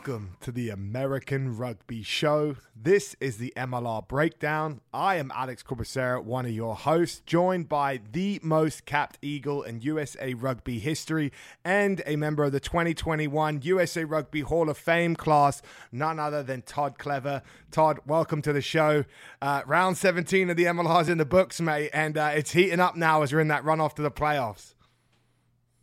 Welcome to the American Rugby Show. This is the MLR Breakdown. I am Alex Corbisiero, one of your hosts, joined by the most capped Eagle in USA Rugby history and a member of the 2021 USA Rugby Hall of Fame class, none other than Todd Clever. Todd, welcome to the show. Uh, round 17 of the MLR's in the books, mate, and uh, it's heating up now as we're in that run off to the playoffs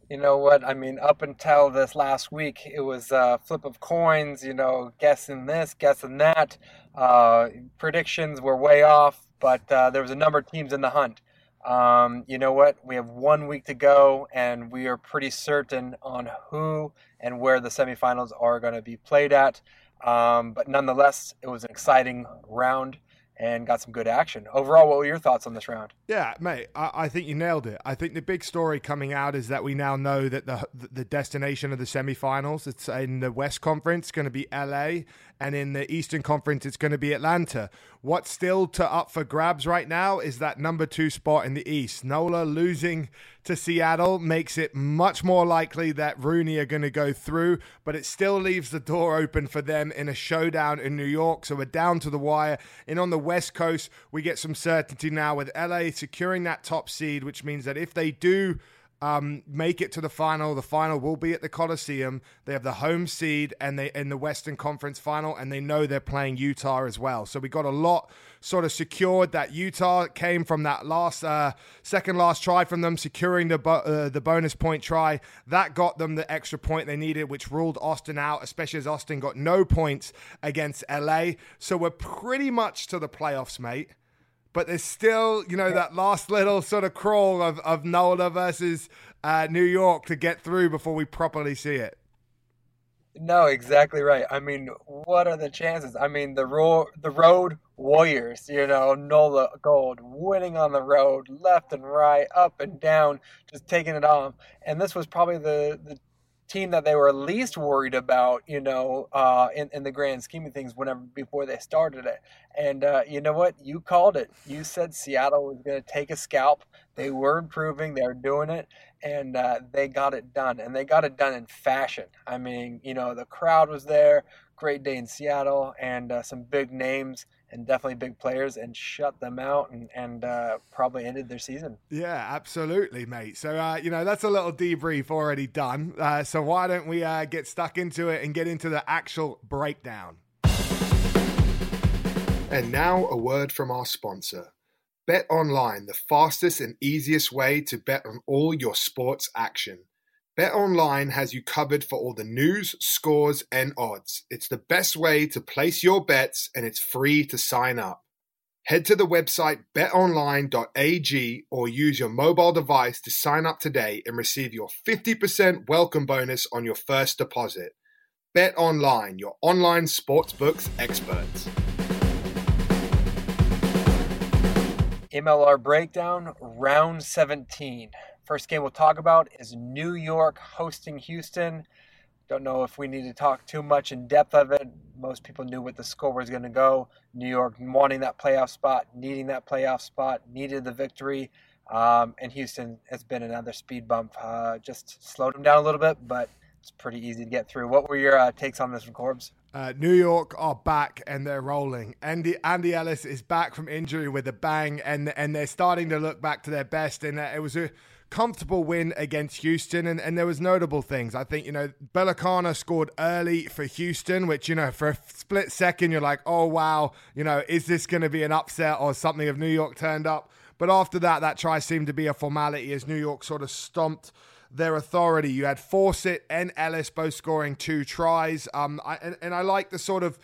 you know what? I mean, up until this last week, it was a flip of coins, you know, guessing this, guessing that. Uh, predictions were way off, but uh, there was a number of teams in the hunt. Um, you know what? We have one week to go, and we are pretty certain on who and where the semifinals are going to be played at. Um, but nonetheless, it was an exciting round and got some good action. Overall, what were your thoughts on this round? Yeah, mate, I, I, think you nailed it. I think the big story coming out is that we now know that the the destination of the semifinals, it's in the West Conference, going to be LA, and in the Eastern Conference, it's going to be Atlanta. What's still to up for grabs right now is that number two spot in the East. Nola losing to Seattle makes it much more likely that RUNY are going to go through, but it still leaves the door open for them in a showdown in New York. So we're down to the wire. And on the West Coast, we get some certainty now with LA securing that top seed, which means that if they do um, make it to the final. The final will be at the Coliseum. They have the home seed and they in the Western Conference final, and they know they're playing Utah as well. So we got a lot sort of secured. That Utah came from that last uh, second last try from them, securing the bo- uh, the bonus point try. That got them the extra point they needed, which ruled Austin out, especially as Austin got no points against LA. So we're pretty much to the playoffs, mate but there's still, you know, that last little sort of crawl of, of NOLA versus uh, New York to get through before we properly see it. No, exactly right. I mean, what are the chances? I mean, the ro- the road warriors, you know, NOLA Gold, winning on the road, left and right, up and down, just taking it on. And this was probably the, the team that they were least worried about, you know, uh, in, in the grand scheme of things whenever before they started it. And uh, you know what? You called it. You said Seattle was going to take a scalp. They were improving. They were doing it. And uh, they got it done. And they got it done in fashion. I mean, you know, the crowd was there. Great day in Seattle and uh, some big names and definitely big players and shut them out and, and uh, probably ended their season. Yeah, absolutely, mate. So, uh, you know, that's a little debrief already done. Uh, so, why don't we uh, get stuck into it and get into the actual breakdown? And now, a word from our sponsor. Bet online, the fastest and easiest way to bet on all your sports action. BetOnline has you covered for all the news, scores, and odds. It's the best way to place your bets and it's free to sign up. Head to the website betonline.ag or use your mobile device to sign up today and receive your 50% welcome bonus on your first deposit. BetOnline, your online sportsbooks experts. MLR breakdown, round 17. First game we'll talk about is New York hosting Houston. Don't know if we need to talk too much in depth of it. Most people knew what the score was going to go. New York wanting that playoff spot, needing that playoff spot, needed the victory. Um, and Houston has been another speed bump. Uh, just slowed them down a little bit, but it's pretty easy to get through. What were your uh, takes on this Corbs? Uh, New York are back and they're rolling. Andy Andy Ellis is back from injury with a bang, and and they're starting to look back to their best. And it was a comfortable win against Houston, and, and there was notable things. I think, you know, Bellicana scored early for Houston, which, you know, for a split second, you're like, oh, wow, you know, is this going to be an upset or something if New York turned up? But after that, that try seemed to be a formality as New York sort of stomped their authority. You had Fawcett and Ellis both scoring two tries. Um, I, and, and I like the sort of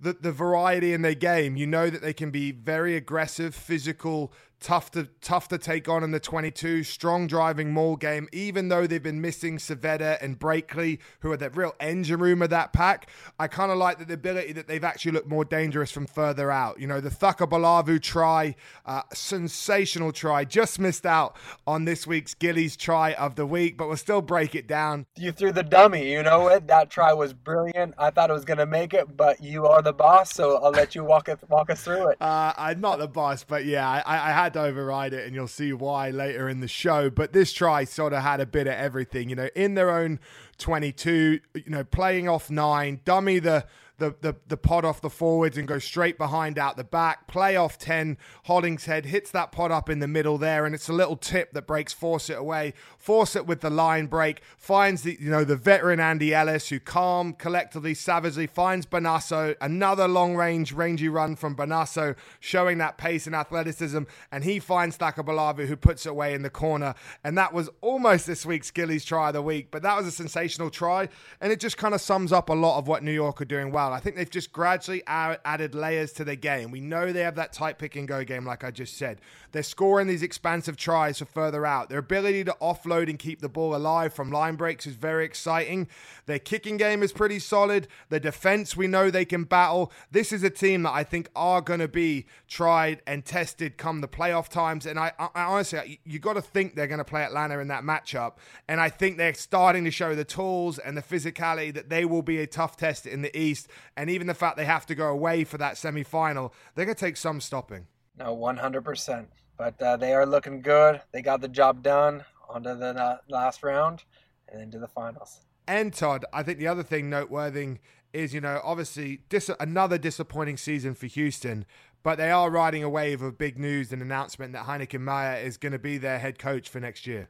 the, the variety in their game. You know that they can be very aggressive, physical tough to tough to take on in the 22. Strong driving maul game, even though they've been missing Saavedra and Brakeley, who are the real engine room of that pack. I kind of like the ability that they've actually looked more dangerous from further out. You know, the Thakabalavu try, uh, sensational try, just missed out on this week's Gillies try of the week, but we'll still break it down. You threw the dummy, you know what? That try was brilliant. I thought it was going to make it, but you are the boss, so I'll let you walk it, walk us through it. Uh, I'm not the boss, but yeah, I, I had to override it, and you'll see why later in the show. But this try sort of had a bit of everything, you know, in their own 22, you know, playing off nine, dummy the the, the, the pod off the forwards and go straight behind out the back. Play off 10. Hollingshead hits that pod up in the middle there, and it's a little tip that breaks Fawcett away. Fawcett with the line break finds the you know the veteran Andy Ellis, who calm, collectively, savagely finds Bonasso. Another long range, rangy run from Bonasso, showing that pace and athleticism, and he finds Thakabalavu, who puts it away in the corner. And that was almost this week's Gillies try of the week, but that was a sensational try, and it just kind of sums up a lot of what New York are doing well. I think they've just gradually added layers to their game. We know they have that tight pick and go game, like I just said. They're scoring these expansive tries for further out. Their ability to offload and keep the ball alive from line breaks is very exciting. Their kicking game is pretty solid. The defense, we know they can battle. This is a team that I think are going to be tried and tested come the playoff times. And I, I honestly, you got to think they're going to play Atlanta in that matchup. And I think they're starting to show the tools and the physicality that they will be a tough test in the East and even the fact they have to go away for that semi final, they're going to take some stopping. No, 100%. But uh, they are looking good. They got the job done onto the uh, last round and into the finals. And Todd, I think the other thing noteworthy is, you know, obviously dis- another disappointing season for Houston, but they are riding a wave of big news and announcement that Heyneke Meyer is going to be their head coach for next year.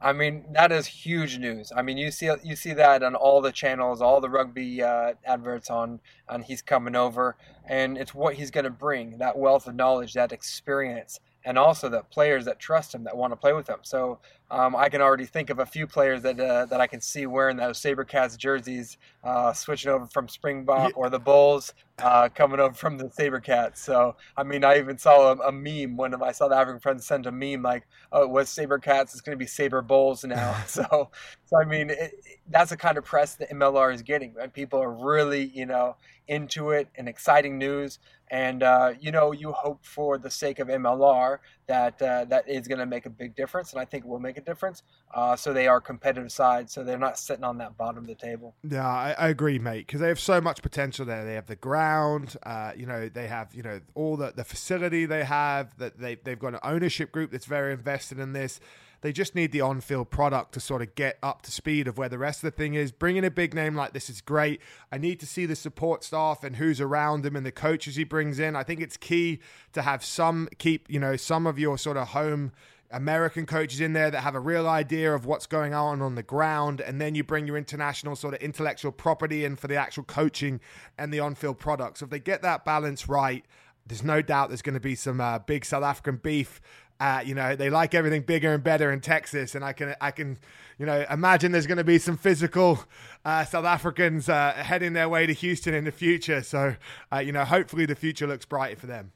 I mean, that is huge news. I mean, you see you see that on all the channels, all the rugby uh, adverts on on he's coming over, and it's what he's going to bring that wealth of knowledge, that experience, and also the players that trust him that want to play with him. So um, I can already think of a few players that uh, that I can see wearing those SaberCats jerseys, uh, switching over from Springbok yeah. or the Bulls, uh, coming over from the SaberCats. So I mean, I even saw a, a meme. One of my South African friends sent a meme like, "Oh, it was SaberCats. It's going to be Saber Bulls now." so, so I mean, it, that's the kind of press that MLR is getting. And people are really, you know, into it and exciting news. And uh, you know, you hope for the sake of MLR that uh, that is going to make a big difference, and I think it will make a difference. Uh, so they are competitive side, so they're not sitting on that bottom of the table. Yeah, I, I agree, mate, because they have so much potential there. They have the ground, uh, you know, they have you know all the the facility they have. That they they've got an ownership group that's very invested in this. They just need the on field product to sort of get up to speed of where the rest of the thing is. Bringing a big name like this is great. I need to see the support staff and who's around him and the coaches he brings in. I think it's key to have some, keep, you know, some of your sort of home. American coaches in there that have a real idea of what's going on on the ground, and then you bring your international sort of intellectual property in for the actual coaching and the on-field products. So if they get that balance right, there's no doubt there's going to be some uh, big South African beef uh, you know, they like everything bigger and better in Texas, and I can, I can, you know, imagine there's going to be some physical uh, South Africans uh, heading their way to Houston in the future. So, uh, you know, hopefully the future looks brighter for them.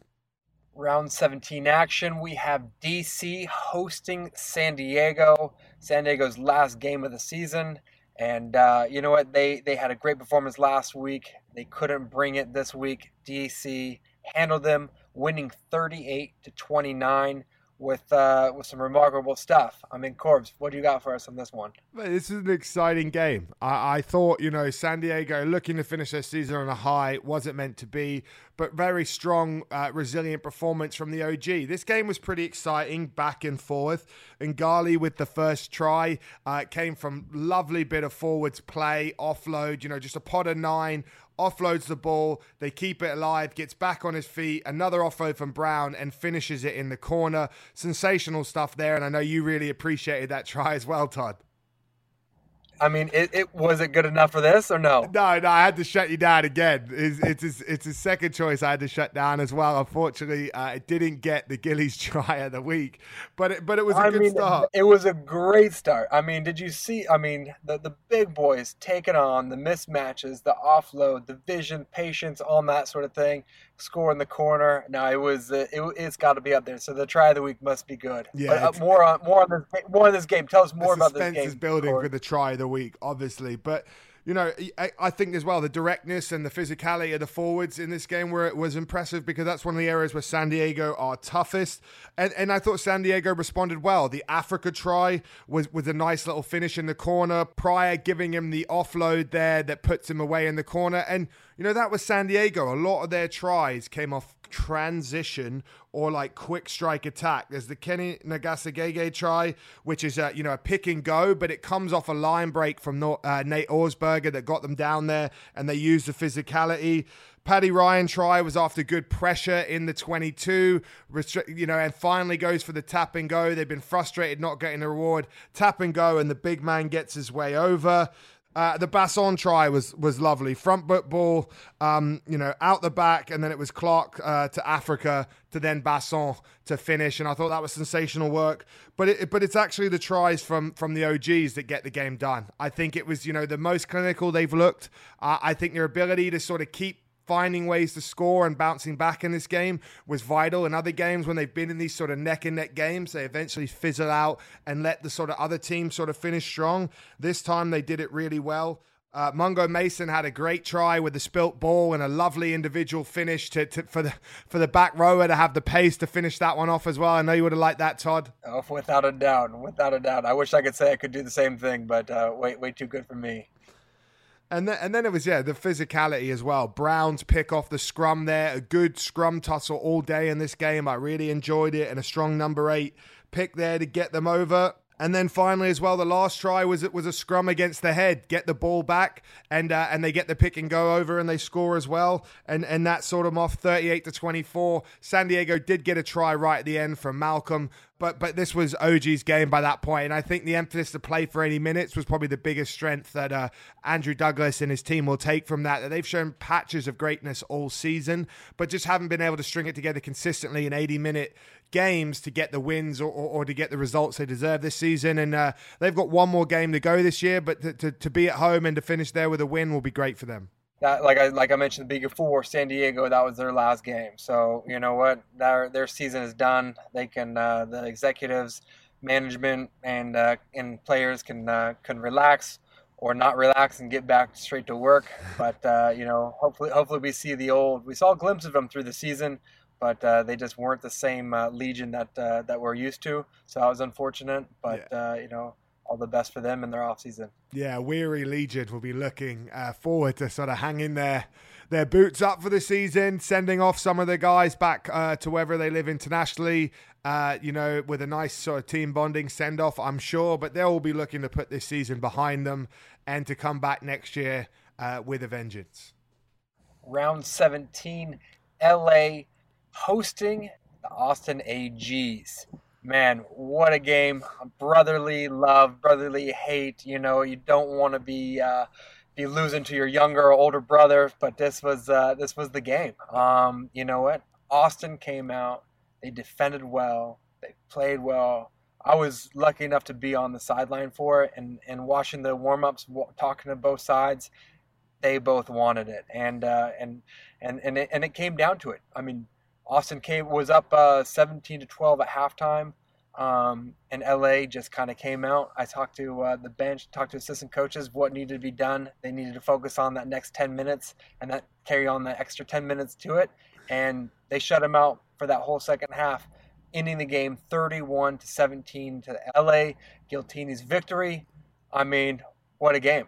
Round 17 action. We have DC hosting San Diego. San Diego's last game of the season, and uh, you know what? They they had a great performance last week. They couldn't bring it this week. DC handled them, winning 38 to 29 with uh, with some remarkable stuff. I mean, Corbs, what do you got for us on this one? This is an exciting game. I, I thought, you know, San Diego looking to finish their season on a high wasn't meant to be, but very strong, uh, resilient performance from the OG. This game was pretty exciting, back and forth. And Gali with the first try uh, came from lovely bit of forwards play, offload, you know, just a pot of nine offloads the ball, they keep it alive, gets back on his feet, another offload from Brown, and finishes it in the corner. Sensational stuff there, and I know you really appreciated that try as well, Todd. I mean, it, it was it good enough for this or no? No, no, I had to shut you down again. It's it's his, it's his second choice. I had to shut down as well. Unfortunately, uh, it didn't get the Gillies try of the week, but it, but it was a I good mean, start. It was a great start. I mean, did you see? I mean, the the big boys taking on the mismatches, the offload, the vision, patience, all that sort of thing score in the corner. Now it was uh, it, has got to be up there. So the try of the week must be good. Yeah, but, uh, more on more on this more on this game. Tell us more about this game. is building for the try of the week, obviously, but you know, I, I, think as well the directness and the physicality of the forwards in this game were was impressive because that's one of the areas where San Diego are toughest. And and I thought San Diego responded well. The Africa try was was a nice little finish in the corner. Pryor giving him the offload there that puts him away in the corner. And you know that was San Diego. A lot of their tries came off transition or like quick strike attack. There's the Kenny Nagasagege try, which is a, you know a pick and go, but it comes off a line break from uh, Nate Augspurger that got them down there, and they use the physicality. Paddy Ryan try was after good pressure in the 22, you know, and finally goes for the tap and go. They've been frustrated not getting the reward. Tap and go, and the big man gets his way over. Uh, the Basson try was was lovely. Front foot ball, um, you know, out the back, and then it was Clark uh, to Africa to then Basson to finish, and I thought that was sensational work. But it, but it's actually the tries from from the OGs that get the game done. I think it was you know the most clinical they've looked. Uh, I think their ability to sort of keep finding ways to score and bouncing back in this game was vital. In other games, when they've been in these sort of neck and neck games, they eventually fizzle out and let the sort of other team sort of finish strong. This time they did it really well. Uh, Mungo Mason had a great try with the spilt ball and a lovely individual finish to, to, for the for the back rower to have the pace to finish that one off as well. I know you would have liked that, Todd. Oh, without a doubt, without a doubt. I wish I could say I could do the same thing, but uh, way way too good for me. And then, and then it was yeah the physicality as well. Browns pick off the scrum there, a good scrum tussle all day in this game. I really enjoyed it, and a strong number eight pick there to get them over. And then finally, as well, the last try was it was a scrum against the head, get the ball back, and uh, and they get the pick and go over, and they score as well, and and that sort them off, thirty eight to twenty four. San Diego did get a try right at the end from Malcolm, but but this was OG's game by that point, and I think the emphasis to play for any minutes was probably the biggest strength that uh, Andrew Douglas and his team will take from that. That they've shown patches of greatness all season, but just haven't been able to string it together consistently in eighty minute games to get the wins or, or, or, to get the results they deserve this season. And uh, they've got one more game to go this year, but to, to, to, be at home and to finish there with a win will be great for them. That, like I like I mentioned before, San Diego that was their last game. So you know what, their their season is done. They can uh, the executives, management, and uh, and players can uh, can relax or not relax and get back straight to work. But uh, you know, hopefully, hopefully we see the old. We saw a glimpse of them through the season but uh, they just weren't the same uh, Legion that uh, that we're used to. So that was unfortunate, but yeah. Uh, you know, all the best for them in their off season. Yeah, weary Legion will be looking uh, forward to sort of hanging their their boots up for the season, sending off some of the guys back uh, to wherever they live internationally. you know, with a nice sort of team bonding send off, I'm sure. But they'll all be looking to put this season behind them and to come back next year with a vengeance. Round 17, LA hosting the Austin AGs. Man, what a game! Brotherly love, brotherly hate. You know, you don't want to be uh, be losing to your younger or older brother, but this was uh, this was the game. Um, you know what? Austin came out. They defended well. They played well. I was lucky enough to be on the sideline for it and, and watching the warm ups, talking to both sides. They both wanted it, and uh, and and and it, and it came down to it. I mean, Austin came was up uh, 17 to 12 at halftime, um, and LA just kind of came out. I talked to uh, the bench, talked to assistant coaches, what needed to be done. They needed to focus on that next 10 minutes and that carry on the extra 10 minutes to it, and they shut him out for that whole second half, ending the game 31 to 17 to LA Giltini's victory. I mean, what a game!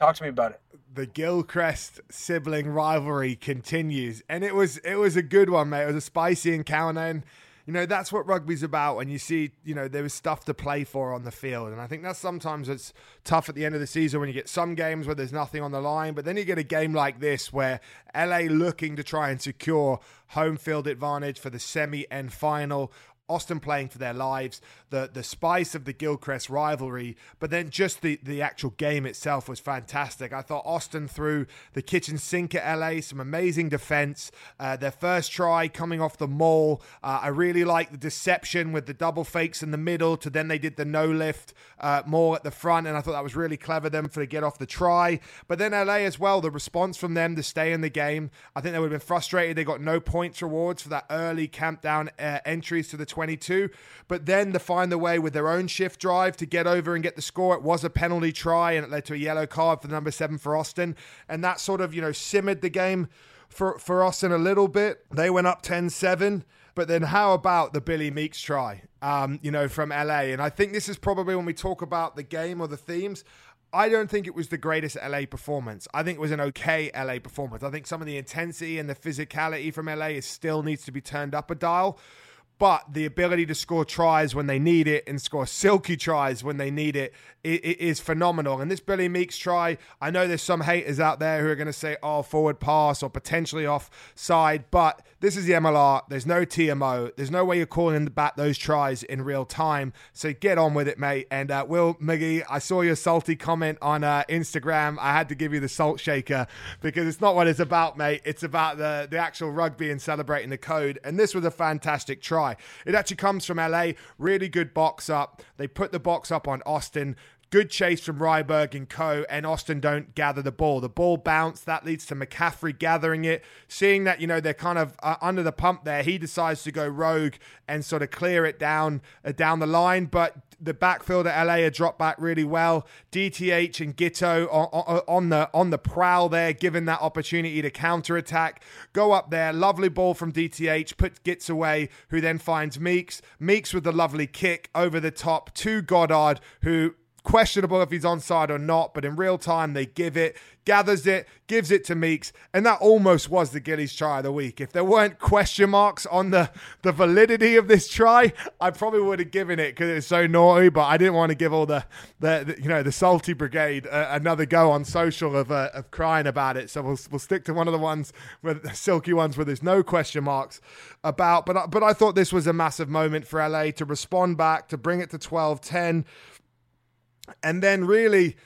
Talk to me about it. The Gilchrist sibling rivalry continues, and it was it was a good one, mate. It was a spicy encounter, and you know that's what rugby's about. When you see, you know, there was stuff to play for on the field, and I think that's sometimes it's tough at the end of the season when you get some games where there's nothing on the line, but then you get a game like this where LA looking to try and secure home field advantage for the semi and final Austin playing for their lives, the the spice of the Gilchrist rivalry, but then just the the actual game itself was fantastic. I thought Austin threw the kitchen sink at LA, some amazing defense. Uh, their first try coming off the maul, uh, I really like the deception with the double fakes in the middle. To then they did the no lift uh, more at the front, and I thought that was really clever them for to get off the try. But then LA as well, the response from them to stay in the game. I think they would have been frustrated. They got no points rewards for that early camp down uh, entries to the 22. But then to find the way with their own shift drive to get over and get the score, it was a penalty try and it led to a yellow card for the number seven for Austin. And that sort of, you know, simmered the game for, for Austin a little bit. They went up 10 7. But then how about the Billy Meeks try, um, you know, from LA? And I think this is probably when we talk about the game or the themes. I don't think it was the greatest LA performance. I think it was an okay LA performance. I think some of the intensity and the physicality from LA is still needs to be turned up a dial but the ability to score tries when they need it and score silky tries when they need it, it, it is phenomenal. And this Billy Meeks try, I know there's some haters out there who are going to say, oh, forward pass or potentially offside, but this is the MLR. There's no TMO. There's no way you're calling in the back those tries in real time. So get on with it, mate. And uh, Will McGee, I saw your salty comment on uh, Instagram. I had to give you the salt shaker because it's not what it's about, mate. It's about the, the actual rugby and celebrating the code. And this was a fantastic try. It actually comes from LA. Really good box up. They put the box up on Austin. Good chase from Ryberg and co, and Austin don't gather the ball. The ball bounced. That leads to McCaffrey gathering it. Seeing that, you know, they're kind of uh, under the pump there, he decides to go rogue and sort of clear it down uh, down the line. But the backfield at LA had dropped back really well. DTH and Giteau on, on, the on the prowl there, given that opportunity to counter attack. Go up there, lovely ball from DTH, put Gits away, who then finds Meeks. Meeks with the lovely kick over the top to Goddard, who questionable if he's onside or not, but in real time they give it, gathers it, gives it to Meeks, and that almost was the Gillies try of the week. If there weren't question marks on the, the validity of this try, I probably would have given it because it's so naughty, but I didn't want to give all the, the, the you know the salty brigade uh, another go on social of, uh, of crying about it. So we'll, we'll stick to one of the ones with the silky ones where there's no question marks about. But but I thought this was a massive moment for LA to respond back to bring it to 12-10 and then really,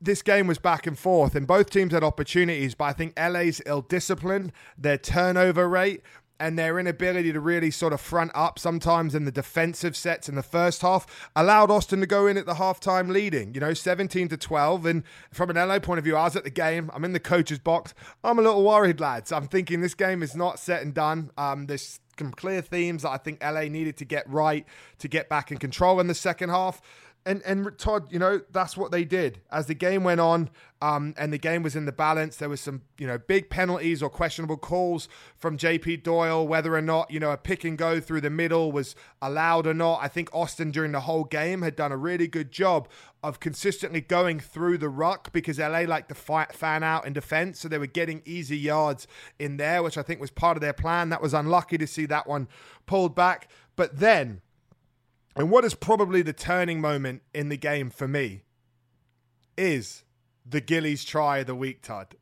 this game was back and forth, and both teams had opportunities. But I think LA's ill discipline, their turnover rate, and their inability to really sort of front up sometimes in the defensive sets in the first half allowed Austin to go in at the halftime leading, you know, 17 to 12. And from an LA point of view, I was at the game, I'm in the coach's box. I'm a little worried, lads. I'm thinking this game is not set and done. Um, there's some clear themes that I think LA needed to get right to get back in control in the second half and and Todd, you know, that's what they did as the game went on, um, and the game was in the balance. There was some, you know, big penalties or questionable calls from JP Doyle, whether or not you know a pick and go through the middle was allowed or not. I think Austin during the whole game had done a really good job of consistently going through the ruck because LA liked to fight, fan out in defense, so they were getting easy yards in there, which I think was part of their plan. That was unlucky to see that one pulled back, but then and what is probably the turning moment in the game for me is the Gillies try of the week, Todd.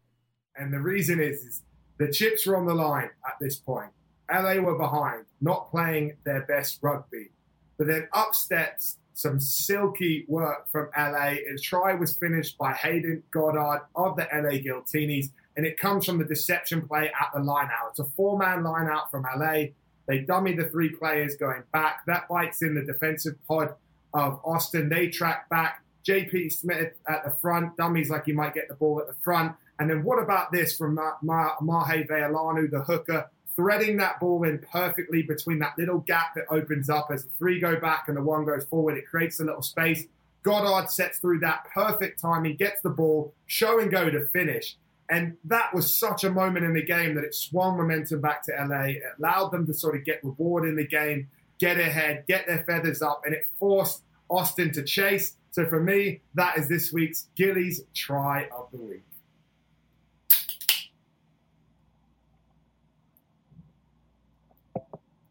And the reason is, is the chips were on the line at this point. LA were behind, not playing their best rugby. But then up steps some silky work from LA. A try was finished by Hayden Goddard of the LA Giltinis, and it comes from the deception play at the line out. It's a four man line out from LA. They dummy the three players going back. That bites in the defensive pod of Austin. They track back. JP Smith at the front. Dummies like he might get the ball at the front. And then what about this from Ma- Ma- Mahe Vailanu, the hooker, threading that ball in perfectly between that little gap that opens up as the three go back and the one goes forward. It creates a little space. Goddard sets through that perfect timing, gets the ball, show and go to finish. And that was such a moment in the game that it swung momentum back to LA. It allowed them to sort of get reward in the game, get ahead, get their feathers up, and it forced Austin to chase. So for me, that is this week's Gillies try of the week.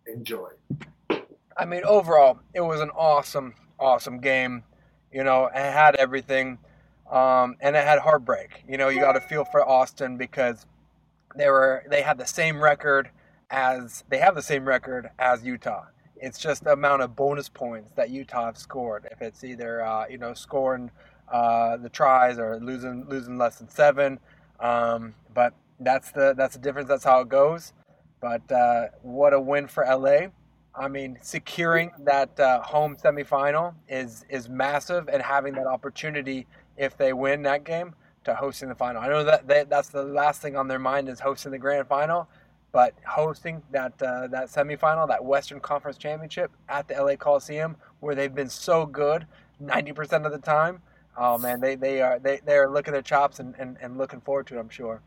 Enjoy. I mean, overall, it was an awesome, awesome game. You know, it had everything. Um, and it had heartbreak. You know, you got to feel for Austin because they were they had the same record as they have the same record as Utah It's just the amount of bonus points that Utah have scored. If it's either uh, you know scoring uh, the tries or losing losing less than seven, um, but that's the that's the difference. That's how it goes. But uh, what a win for LA! I mean, securing that uh, home semifinal is is massive, and having that opportunity if they win that game to hosting the final. I know that they, that's the last thing on their mind is hosting the grand final, but hosting that uh, that semifinal, that Western Conference Championship at the LA Coliseum, where they've been so good 90% of the time. Oh man, they, they are they, they are looking their chops and, and, and looking forward to it, I'm sure.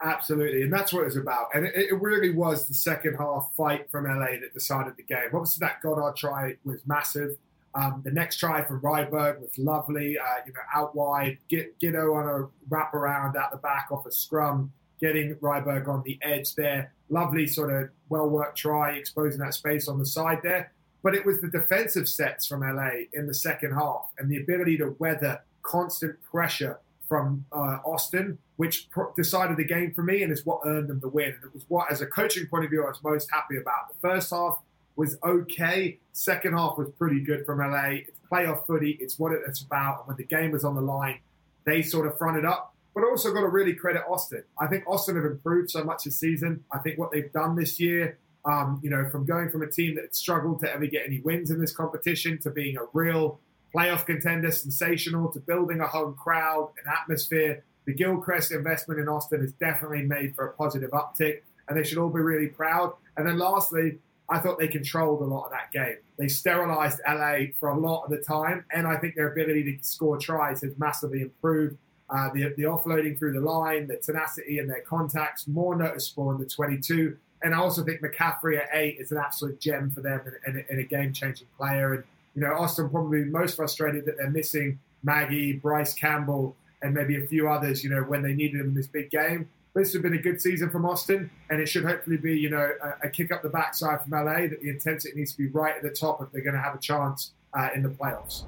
Absolutely, and that's what it's about. And it, it, really was the second half fight from LA that decided the game. Obviously, that Goddard try was massive. Um, the next try from Ryberg was lovely. Uh, you know, out wide, get Giteau on a wraparound out the back off a scrum, getting Ryberg on the edge there. Lovely sort of well worked try, exposing that space on the side there. But it was the defensive sets from LA in the second half and the ability to weather constant pressure from uh, Austin, which decided the game for me and is what earned them the win. It was what, as a coaching point of view, I was most happy about. The first half was okay. Second half was pretty good from LA. It's playoff footy. It's what it's about. When the game was on the line, they sort of fronted up. But also got to really credit Austin. I think Austin have improved so much this season. I think what they've done this year, um, you know, from going from a team that struggled to ever get any wins in this competition to being a real playoff contender, sensational, to building a home crowd, an atmosphere. The Gilchrist investment in Austin has definitely made for a positive uptick, and they should all be really proud. And then lastly, I thought they controlled a lot of that game. They sterilized LA for a lot of the time, and I think their ability to score tries has massively improved. Uh, the, the offloading through the line, the tenacity and their contacts, more noticeable in the 22. And I also think McCaffrey at eight is an absolute gem for them and, and, and a game changing player. And, you know, Austin probably most frustrated that they're missing Maggie, Bryce Campbell, and maybe a few others, you know, when they needed them in this big game this has been a good season from Austin, and it should hopefully be, you know, a, a, kick up the backside from LA. That the intensity needs to be right at the top if they're going to have a chance uh, in the playoffs.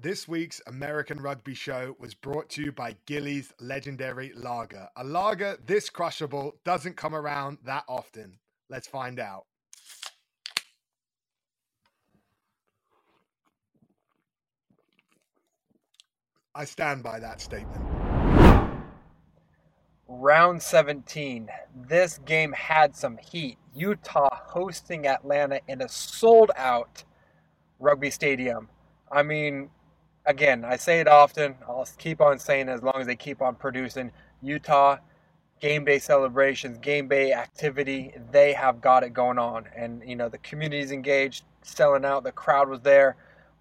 This week's American Rugby Show was brought to you by Gillies Legendary Lager. A lager this crushable doesn't come around that often. Let's find out. I stand by that statement round 17. This game had some heat. Utah hosting Atlanta in a sold out rugby stadium. I mean, again, I say it often. I'll keep on saying as long as they keep on producing. Utah, game day celebrations, game day activity, they have got it going on. And, you know, the community's engaged, selling out, the crowd was there.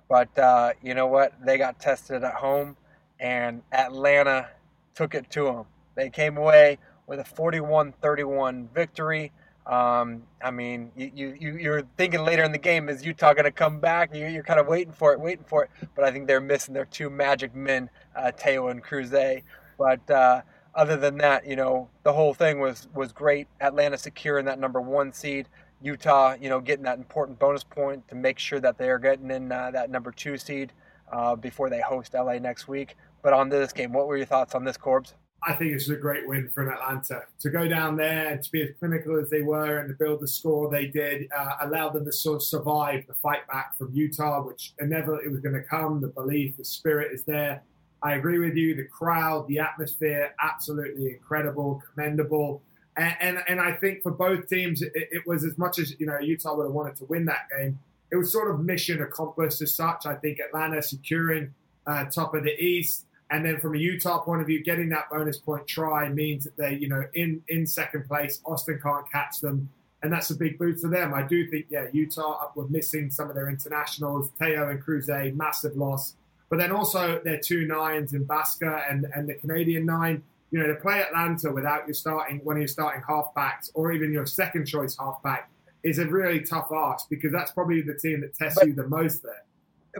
But uh, you know what? They got tested at home, and Atlanta took it to them. They came away with a 41-31 victory. Um, I mean, you, you, you're thinking later in the game, is Utah going to come back? You're, you're kind of waiting for it, waiting for it. But I think they're missing their two magic men, uh, Teo and Cruze. But uh, other than that, you know, the whole thing was, was great. Atlanta securing that number one seed. Utah, you know, getting that important bonus point to make sure that they are getting in uh, that number two seed uh, before they host LA next week. But on this game, what were your thoughts on this, Corbs? I think it's a great win from Atlanta to go down there and to be as clinical as they were and to build the score they did, uh, them to sort of survive the fight back from Utah, which inevitably was going to come. The belief, the spirit is there. I agree with you. The crowd, the atmosphere, absolutely incredible, commendable. And, and, and I think for both teams, it, it was as much as you know Utah would have wanted to win that game. It was sort of mission accomplished as such. I think Atlanta securing uh, top of the East and then from a Utah point of view, getting that bonus point try means that they, you know, in in second place, Austin can't catch them, and that's a big boost for them. I do think, yeah, Utah up were missing some of their internationals, Teo and Cruze, massive loss, but then also their two nines in Baska and and the Canadian nine. You know, to play Atlanta without your starting when you're starting halfbacks or even your second choice halfback is a really tough ask because that's probably the team that tests but, you the most there.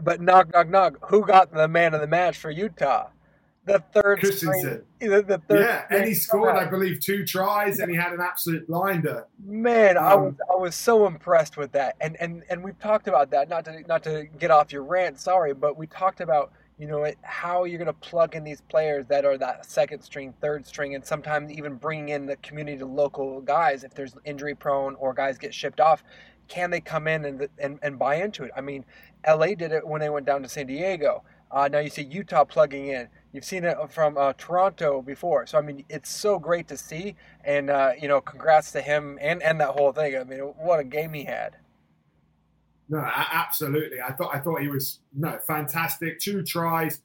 But knock, knock, knock. Who got the man of the match for Utah? The third Christensen. the, the third yeah, and he scored, I believe, two tries, and he had an absolute blinder. Man, um, I was I was so impressed with that, and and and we've talked about that. Not to not to get off your rant, sorry, but we talked about you know how you're going to plug in these players that are that second string, third string, and sometimes even bringing in the community, local guys if there's injury prone or guys get shipped off. can they come in and, and, and buy into it? I mean, LA did it when they went down to San Diego. Uh, now you see Utah plugging in. You've seen it from uh, Toronto before. So, I mean, it's so great to see. And, uh, you know, congrats to him and, and that whole thing. I mean, what a game he had. No, absolutely. I thought I thought he was no fantastic. Two tries.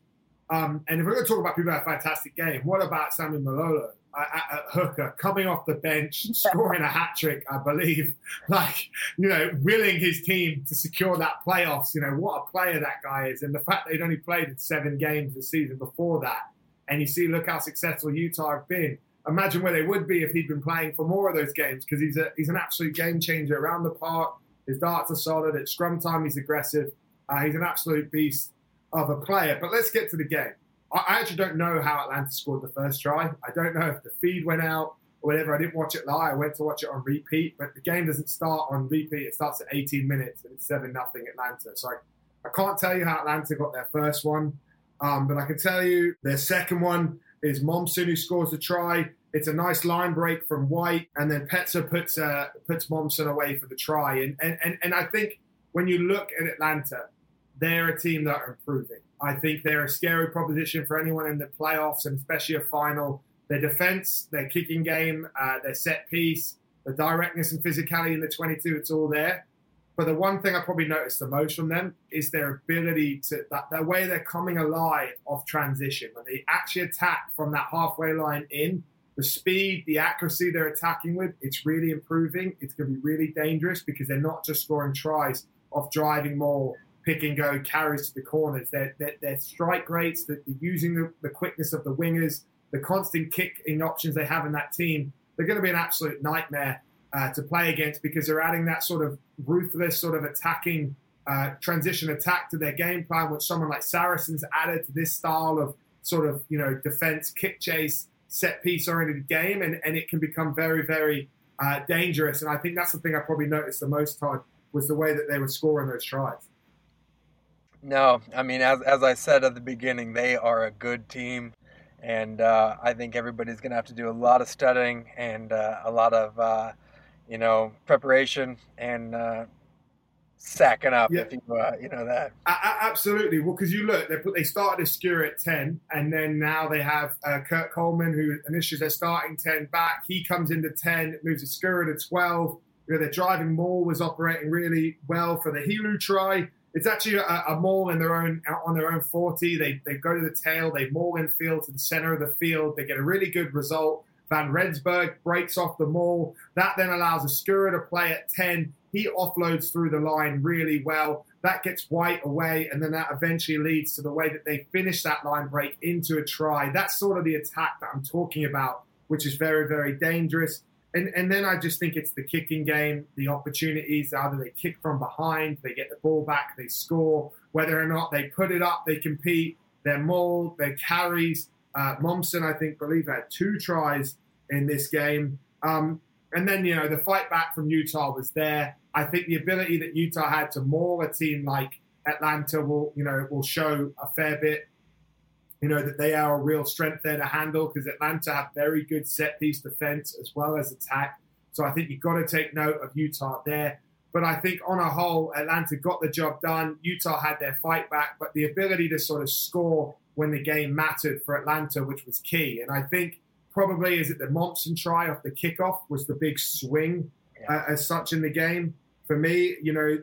Um, and if we're going to talk about people that fantastic game, what about Sammy Malolo? At, hooker, coming off the bench, scoring a hat trick, I believe. Like, you know, willing his team to secure that playoffs. You know, what a player that guy is. And the fact that he'd only played seven games the season before that. And you see, look how successful Utah have been. Imagine where they would be if he'd been playing for more of those games because he's a he's an absolute game changer around the park. His darts are solid. At scrum time, he's aggressive. Uh, he's an absolute beast of a player. But let's get to the game. I actually don't know how Atlanta scored the first try. I don't know if the feed went out or whatever. I didn't watch it live. I went to watch it on repeat, but the game doesn't start on repeat. It starts at 18 minutes and it's 7 nothing Atlanta. So I, I can't tell you how Atlanta got their first one, um, but I can tell you their second one is Momsen who scores the try. It's a nice line break from White, and then Petzer puts uh, puts Momsen away for the try. And, and, and, and I think when you look at Atlanta, they're a team that are improving. I think they're a scary proposition for anyone in the playoffs and especially a final. Their defense, their kicking game, uh, their set piece, the directness and physicality in the 22, it's all there. But the one thing I probably noticed the most from them is their ability to, that, the way they're coming alive off transition. When they actually attack from that halfway line in, the speed, the accuracy they're attacking with, it's really improving. It's going to be really dangerous because they're not just scoring tries off driving more pick and go carries to the corners. Their, their, their strike rates, the, the using the, the, quickness of the wingers, the constant kicking options they have in that team, they're going to be an absolute nightmare uh, to play against because they're adding that sort of ruthless, sort of attacking uh, transition attack to their game plan, which someone like Saracen's added to this style of sort of you know defense, kick chase, set piece oriented game, and, and it can become very, very uh, dangerous. And I think that's the thing I probably noticed the most Todd, was the way that they were scoring those tries. No, I mean, as, as I said at the beginning, they are a good team. And uh, I think everybody's going to have to do a lot of studying and uh, a lot of, uh, you know, preparation and uh, sacking up, yeah. if you, uh, you know that. absolutely. Well, because you look, they, put, they started Oscuro at 10, and then now they have uh, Kurt Coleman, who initially they're starting 10 back. He comes into 10, moves Oscuro to 12. You know, their driving maul was operating really well for the Helu try. It's actually a, a maul in their own on their own 40. They they go to the tail, they maul in field to the center of the field. They get a really good result. Van Rensburg breaks off the maul. That then allows a Oscuro to play at 10. He offloads through the line really well. That gets White away, and then that eventually leads to the way that they finish that line break into a try. That's sort of the attack that I'm talking about, which is very, very dangerous. And, and then I just think it's the kicking game, the opportunities. Either they kick from behind, they get the ball back, they score. Whether or not they put it up, they compete. Their maul, their carries. Uh, Momsen, I think, believe had two tries in this game. Um, and then, you know, the fight back from Utah was there. I think the ability that Utah had to maul a team like Atlanta will, you know, will show a fair bit you know, that they are a real strength there to handle because Atlanta have very good set piece defense as well as attack. So I think you've got to take note of Utah there. But I think on a whole, Atlanta got the job done. Utah had their fight back, but the ability to sort of score when the game mattered for Atlanta, which was key. And I think probably is it the Momsen try off the kickoff was the big swing uh, as such in the game. For me, you know,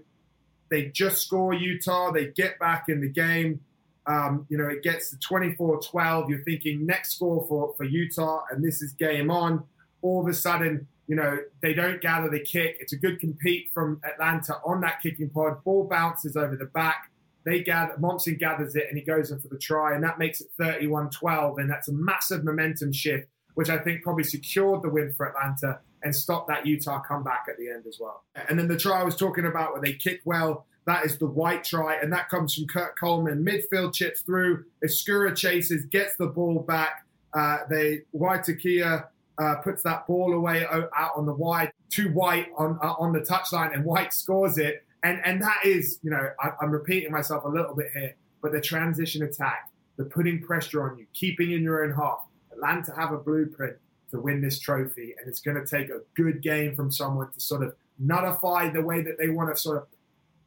they just score Utah, they get back in the game um, you know, it gets to 24 12. You're thinking next score for, for Utah, and this is game on. All of a sudden, you know, they don't gather the kick. It's a good compete from Atlanta on that kicking pod. Ball bounces over the back. They gather, Momsen gathers it and he goes in for the try, and that makes it 31 12. And that's a massive momentum shift, which I think probably secured the win for Atlanta and stopped that Utah comeback at the end as well. And then the try I was talking about where they kick well, that is the white try, and that comes from Kurt Coleman. Midfield chips through. Oscuro chases, gets the ball back. Uh, they Waitakea uh, puts that ball away out on the wide to White on uh, on the touchline, and White scores it. And and that is, you know, I, I'm repeating myself a little bit here, but the transition attack, the putting pressure on you, keeping in your own half. Atlanta have a blueprint to win this trophy, and it's going to take a good game from someone to sort of nullify the way that they want to sort of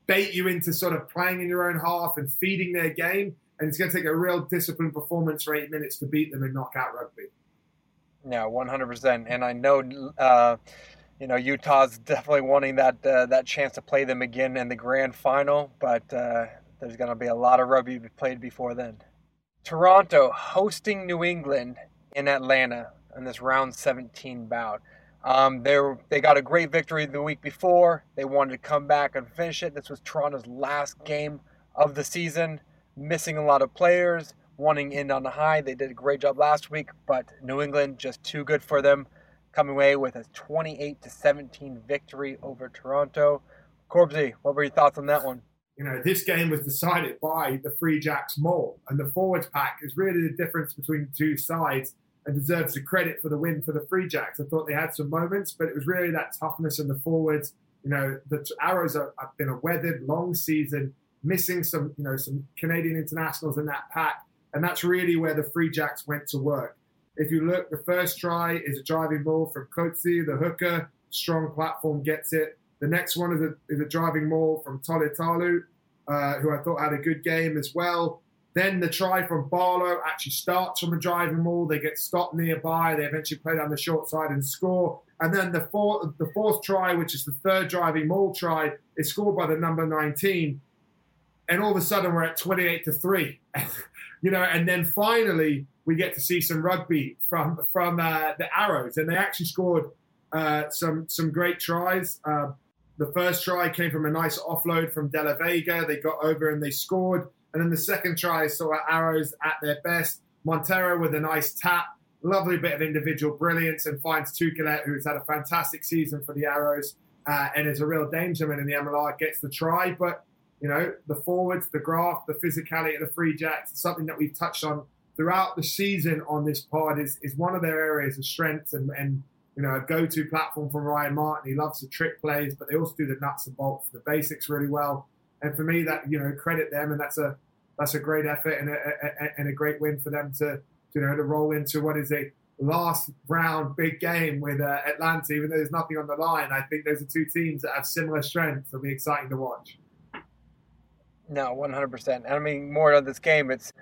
bait you into sort of playing in your own half and feeding their game. And it's going to take a real disciplined performance for eight minutes to beat them in knockout rugby. Yeah, 100%. And I know, uh, you know, Utah's definitely wanting that uh, that chance to play them again in the grand final, but uh, there's going to be a lot of rugby played before then. Toronto hosting New England in Atlanta in this round 17 bout. Um, they they got a great victory the week before. They wanted to come back and finish it. This was Toronto's last game of the season, missing a lot of players, wanting in on the high. They did a great job last week, but New England just too good for them, coming away with a 28 to 17 victory over Toronto. Corbsy, what were your thoughts on that one? You know, this game was decided by the Free Jacks Maul, and the forwards pack is really the difference between the two sides and deserves the credit for the win for the Free Jacks. I thought they had some moments, but it was really that toughness in the forwards. You know, the Arrows are, have been a weathered, long season, missing some, you know, some Canadian internationals in that pack, and that's really where the Free Jacks went to work. If you look, the first try is a driving ball from Coetzee, the hooker, strong platform gets it. The next one is a, is a driving ball from Toletalu, uh, who I thought had a good game as well. Then the try from Barlow actually starts from a driving maul. They get stopped nearby. They eventually play down the short side and score. And then the fourth, the fourth try, which is the third driving maul try, is scored by the number 19. And all of a sudden, we're at 28 to three. you know, and then finally we get to see some rugby from from uh, the Arrows, and they actually scored uh, some some great tries. Uh, the first try came from a nice offload from De La Vega. They got over and they scored. And then the second try saw our Arrows at their best. Montero with a nice tap, lovely bit of individual brilliance, and finds Tukelet, who's had a fantastic season for the Arrows uh, and is a real dangerman in the MLR, gets the try. But, you know, the forwards, the graph, the physicality of the Free Jacks, something that we've touched on throughout the season on this pod is, is one of their areas of strength and, and you know, a go-to platform from Ryan Martin. He loves the trick plays, but they also do the nuts and bolts, the basics really well. And for me, that you know, credit them, and that's a that's a great effort and a, a, and a great win for them to you know to roll into what is a last round big game with uh, Atlanta. Even though there's nothing on the line, I think those are two teams that have similar strengths. It'll be exciting to watch. No, 100%. I mean, more of this game, it's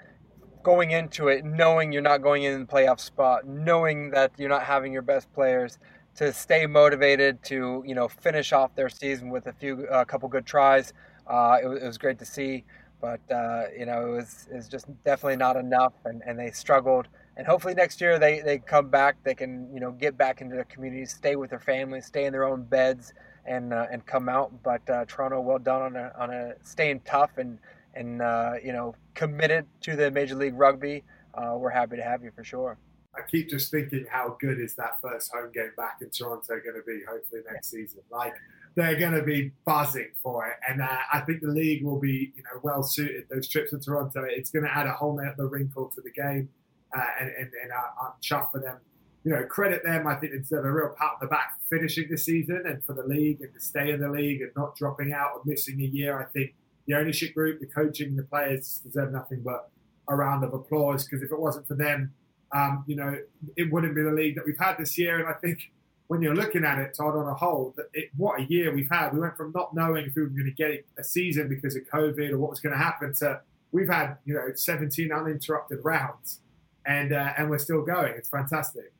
going into it knowing you're not going in the playoff spot, knowing that you're not having your best players to stay motivated to you know finish off their season with a few a couple good tries. Uh, it, it was great to see but uh, you know it was was just definitely not enough, and, and they struggled. And hopefully next year they, they come back, they can you know get back into their communities, stay with their families, stay in their own beds, and uh, and come out. But uh, Toronto, well done on a on a staying tough and and uh, you know committed to the Major League Rugby. Uh, we're happy to have you for sure. I keep just thinking, how good is that first home game back in Toronto going to be? Hopefully next season, like they're going to be buzzing for it. And uh, I think the league will be, you know, well suited. Those trips to Toronto, it's going to add a whole other wrinkle to the game, uh, and and, and I, am chuffed for them. You know, credit them. I think they deserve a real pat on the back for finishing the season and for the league and to stay in the league and not dropping out or missing a year. I think the ownership group, the coaching, the players deserve nothing but a round of applause because if it wasn't for them, um, you know, it wouldn't be the league that we've had this year. And I think when you're looking at it, Todd, on a whole, it, what a year we've had. We went from not knowing if we were going to get a season because of COVID or what was going to happen to we've had you know 17 uninterrupted rounds, and uh, and we're still going. It's fantastic.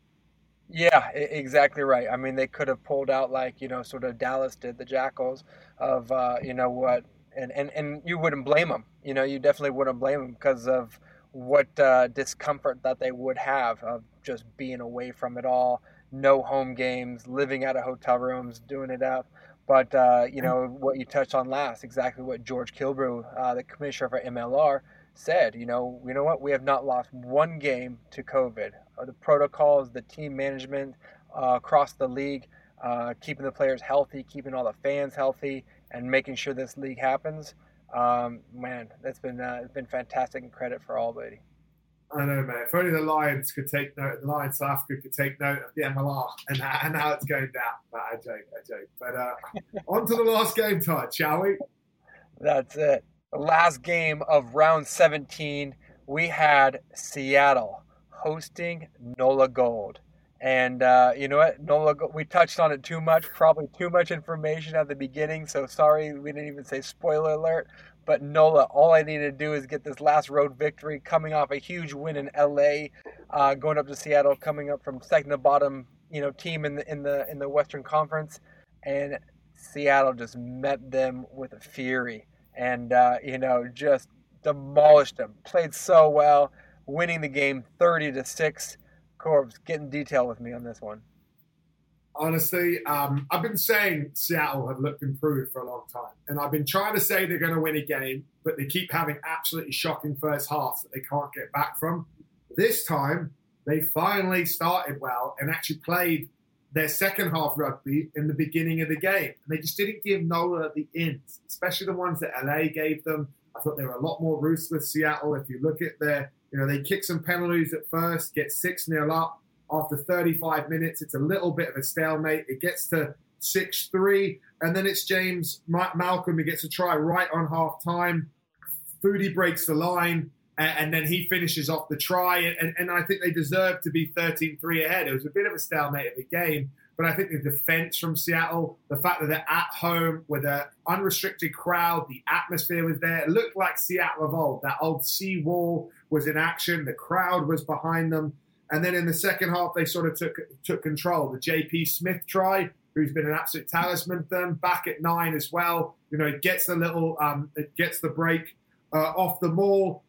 Yeah, exactly right. I mean, they could have pulled out like you know, sort of Dallas did the Jackals of uh, you know what, and, and and you wouldn't blame them. You know, you definitely wouldn't blame them because of what uh, discomfort that they would have of just being away from it all no home games, living out of hotel rooms, doing it up. But uh, you know what you touched on last, exactly what George Killebrew, uh, the commissioner for MLR, said. You know, you know what? We have not lost one game to COVID. Uh, the protocols, the team management uh, across the league, uh, keeping the players healthy, keeping all the fans healthy, and making sure this league happens. Um, man, that's been uh, it's been fantastic and credit for all, lady. I know, man. If only the Lions could take note, the Lions South Africa could take note of the MLR and, and how it's going down. But I joke, I joke. But uh, on to the last game, Todd, shall we? That's it. The last game of round 17, we had Seattle hosting Nola Gold. And uh, you know what? Nola, we touched on it too much, probably too much information at the beginning. So sorry, we didn't even say spoiler alert. But Nola, all I need to do is get this last road victory, coming off a huge win in LA, uh, going up to Seattle, coming up from second to bottom, you know, team in the in the in the Western Conference, and Seattle just met them with a fury, and uh, you know, just demolished them. Played so well, winning the game thirty to six Corbs, get in detail with me on this one. Honestly, um, I've been saying Seattle have looked improved for a long time, and I've been trying to say they're going to win a game, but they keep having absolutely shocking first halves that they can't get back from. This time, they finally started well and actually played their second half rugby in the beginning of the game. And they just didn't give Nola the ins, especially the ones that LA gave them. I thought they were a lot more ruthless, Seattle. If you look at their you know, they kick some penalties at first, get 6 0 up. After 35 minutes, it's a little bit of a stalemate. It gets to 6 3, and then it's James Malcolm who gets a try right on half time. Foodie breaks the line, and, then he finishes off the try. And, and I think they deserve to be 13 3 ahead. It was a bit of a stalemate of the game. But I think the defense from Seattle, the fact that they're at home with an unrestricted crowd, the atmosphere was there. It looked like Seattle of old. That old sea wall was in action. The crowd was behind them. And then in the second half, they sort of took took control. The JP Smith try, who's been an absolute talisman for them, back at nine as well. You know, gets the little, um, gets the break uh, off the maul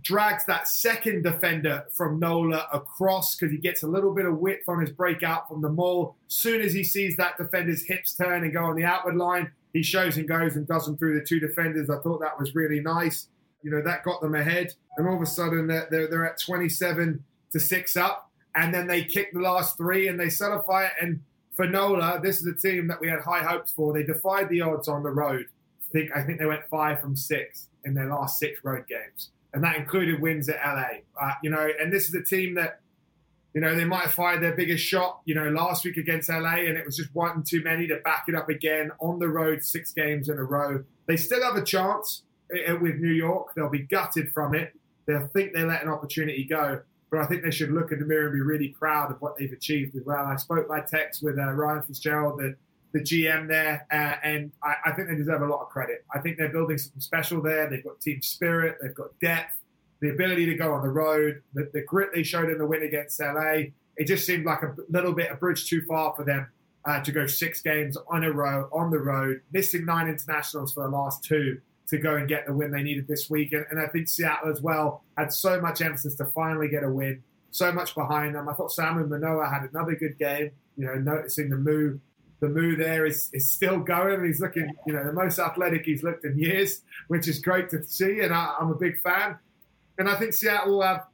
drags that second defender from Nola across because he gets a little bit of width on his breakout from the maul. Soon as he sees that defender's hips turn and go on the outward line, he shows and goes and does them through the two defenders. I thought that was really nice. You know, that got them ahead. And all of a sudden, they're, they're, they're at 27 to 6 up. And then they kick the last three and they solidify it. And for Nola, this is a team that we had high hopes for. They defied the odds on the road. I think, I think they went five from six in their last six road games and that included wins at LA. Uh, you know, and this is a team that, you know, they might have fired their biggest shot, you know, last week against LA, and it was just one too many to back it up again on the road, six games in a row. They still have a chance uh, with New York. They'll be gutted from it. They'll think they let an opportunity go. But I think they should look in the mirror and be really proud of what they've achieved as well. I spoke by text with uh, Ryan Fitzgerald, the, the GM there, uh, and I, I, think they deserve a lot of credit. I think they're building something special there. They've got team spirit, they've got depth, the ability to go on the road, the, the grit they showed in the win against LA. It just seemed like a little bit a bridge too far for them uh, to go six games on a row on the road, missing nine internationals for the last two to go and get the win they needed this week. And, and I think Seattle as well had so much emphasis to finally get a win, so much behind them. I thought Samu Manoa had another good game. You know, noticing the move the move there is, is still going. He's looking, you know, the most athletic he's looked in years, which is great to see. And I, am a big fan. And I think Seattle will have,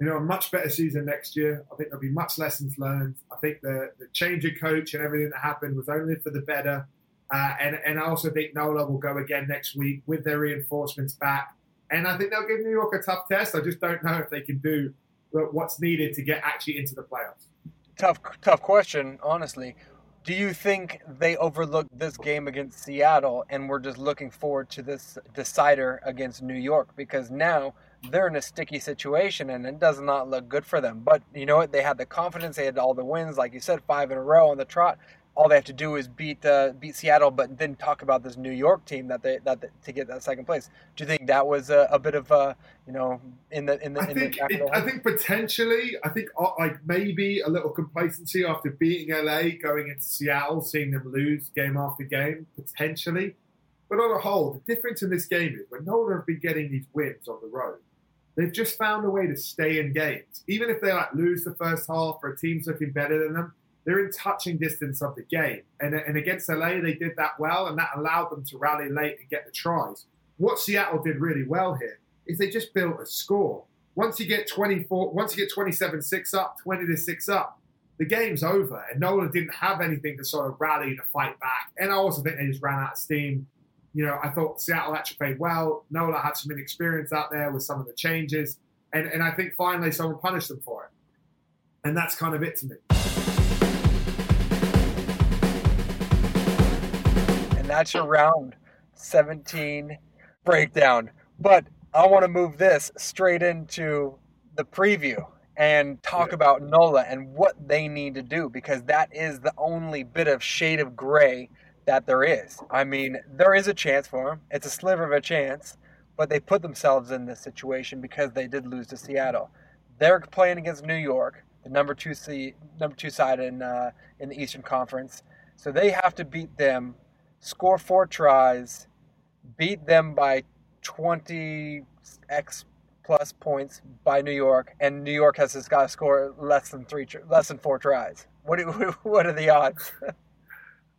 you know, a much better season next year. I think there'll be much lessons learned. I think the, the change of coach and everything that happened was only for the better. Uh, and, and I also think Nola will go again next week with their reinforcements back. And I think they'll give New York a tough test. I just don't know if they can do what's needed to get actually into the playoffs. Tough, tough question, honestly. Do you think they overlooked this game against Seattle and we're just looking forward to this decider against New York? Because now they're in a sticky situation and it does not look good for them. But you know what? They had the confidence, they had all the wins, like you said, five in a row on the trot all they have to do is beat uh, beat Seattle, but then talk about this New York team that they that to get that second place. Do you think that was a, a bit of a you know in the in the? I in think the it, I think potentially I think uh, like maybe a little complacency after beating LA, going into Seattle, seeing them lose game after game potentially. But on a whole, the difference in this game is when Nolan have been getting these wins on the road, they've just found a way to stay in games, even if they like lose the first half or a team's looking better than them they're in touching distance of the game. And, and against LA, they did that well, and that allowed them to rally late and get the tries. What Seattle did really well here is they just built a score. Once you get 24, once you get 27 6 up, 20 to 6 up, the game's over. And Nolan didn't have anything to sort of rally to fight back. And I also think they just ran out of steam. You know, I thought Seattle actually played well. Nola had some inexperience out there with some of the changes. And, and I think finally someone punished them for it. And that's kind of it to me. And that's your round 17 breakdown. But I want to move this straight into the preview. and talk Yeah. about NOLA and what they need to do because that is the only bit of shade of gray that there is. I mean, there is a chance for them. It's a sliver of a chance, but they put themselves in this situation because they did lose to Seattle. They're playing against New York, the number two seed, number two side in uh, in the Eastern Conference. So they have to beat them, score four tries, beat them by 20 x plus points by New York, and New York has got to score less than three, less than four tries. What what are the odds?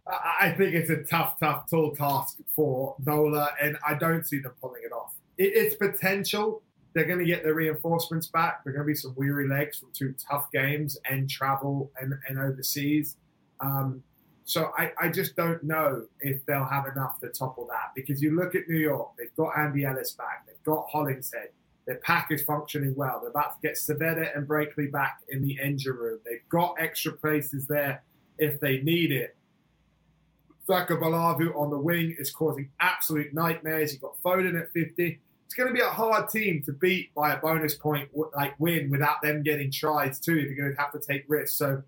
I think it's a tough, tough, tall task for Nola, and I don't see them pulling it off. It, it's potential. They're going to get their reinforcements back. There are going to be some weary legs from two tough games and travel and, and overseas. Um, so I, I just don't know if they'll have enough to topple that because you look at New York, they've got Andy Ellis back, they've got Hollingshead, their pack is functioning well. They're about to get Savetta and Brakeley back in the engine room. They've got extra places there if they need it. Zaka Balavu on the wing is causing absolute nightmares. You've got Foden at 50. It's going to be a hard team to beat by a bonus point like win without them getting tries too. If you're going to have to take risks, so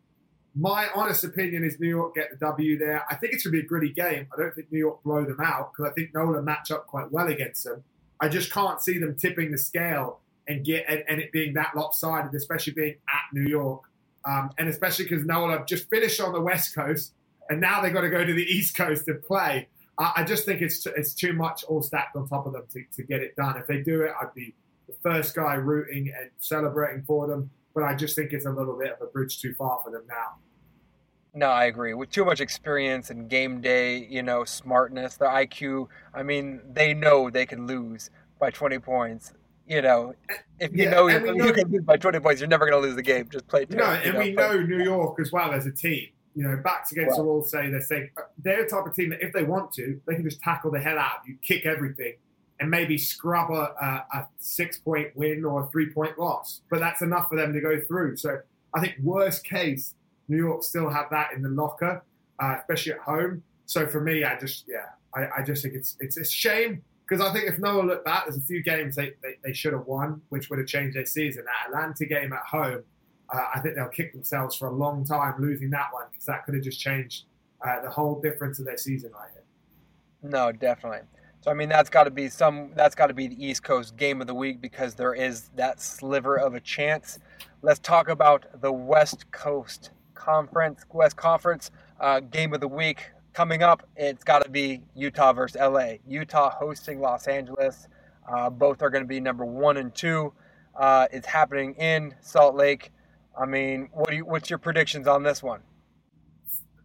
my honest opinion is New York get the W there. I think it's going to be a gritty game. I don't think New York blow them out because I think Nola match up quite well against them. I just can't see them tipping the scale and get and, and it being that lopsided, especially being at New York, um, and especially because Nola just finished on the West Coast and now they've got to go to the East Coast and play. I, I just think it's it's too much all stacked on top of them to, to get it done. If they do it, I'd be the first guy rooting and celebrating for them. But I just think it's a little bit of a bridge too far for them now. No, I agree. With too much experience and game day, you know, smartness, their IQ, I mean, they know they can lose by 20 points. You know, if you Yeah, know, you, know- can lose by 20 points, you're never going to lose the game. Just play No, terrible, you and we but- know New York as well as a team. You know, backs against the wall, say they're say they're the type of team that if they want to, they can just tackle the hell out of you, kick everything, and maybe scrub a, a, a six point win or a three point loss. But that's enough for them to go through. So I think worst case, New York still have that in the locker, uh, especially at home. So for me, I just yeah, I, I just think it's it's a shame because I think if Nola looked back, there's a few games they, they, they should have won, which would have changed their season. That Atlanta game at home, uh, I think they'll kick themselves for a long time losing that one because that could have just changed uh, the whole difference of their season right here. No, definitely. So I mean, that's got to be some. That's got to be the East Coast game of the week because there is that sliver of a chance. Let's talk about the West Coast Conference, West Conference uh, game of the week coming up. It's got to be Utah versus LA. Utah hosting Los Angeles. Uh, both are going to be number one and two. Uh, it's happening in Salt Lake. I mean, what do you, what's your predictions on this one?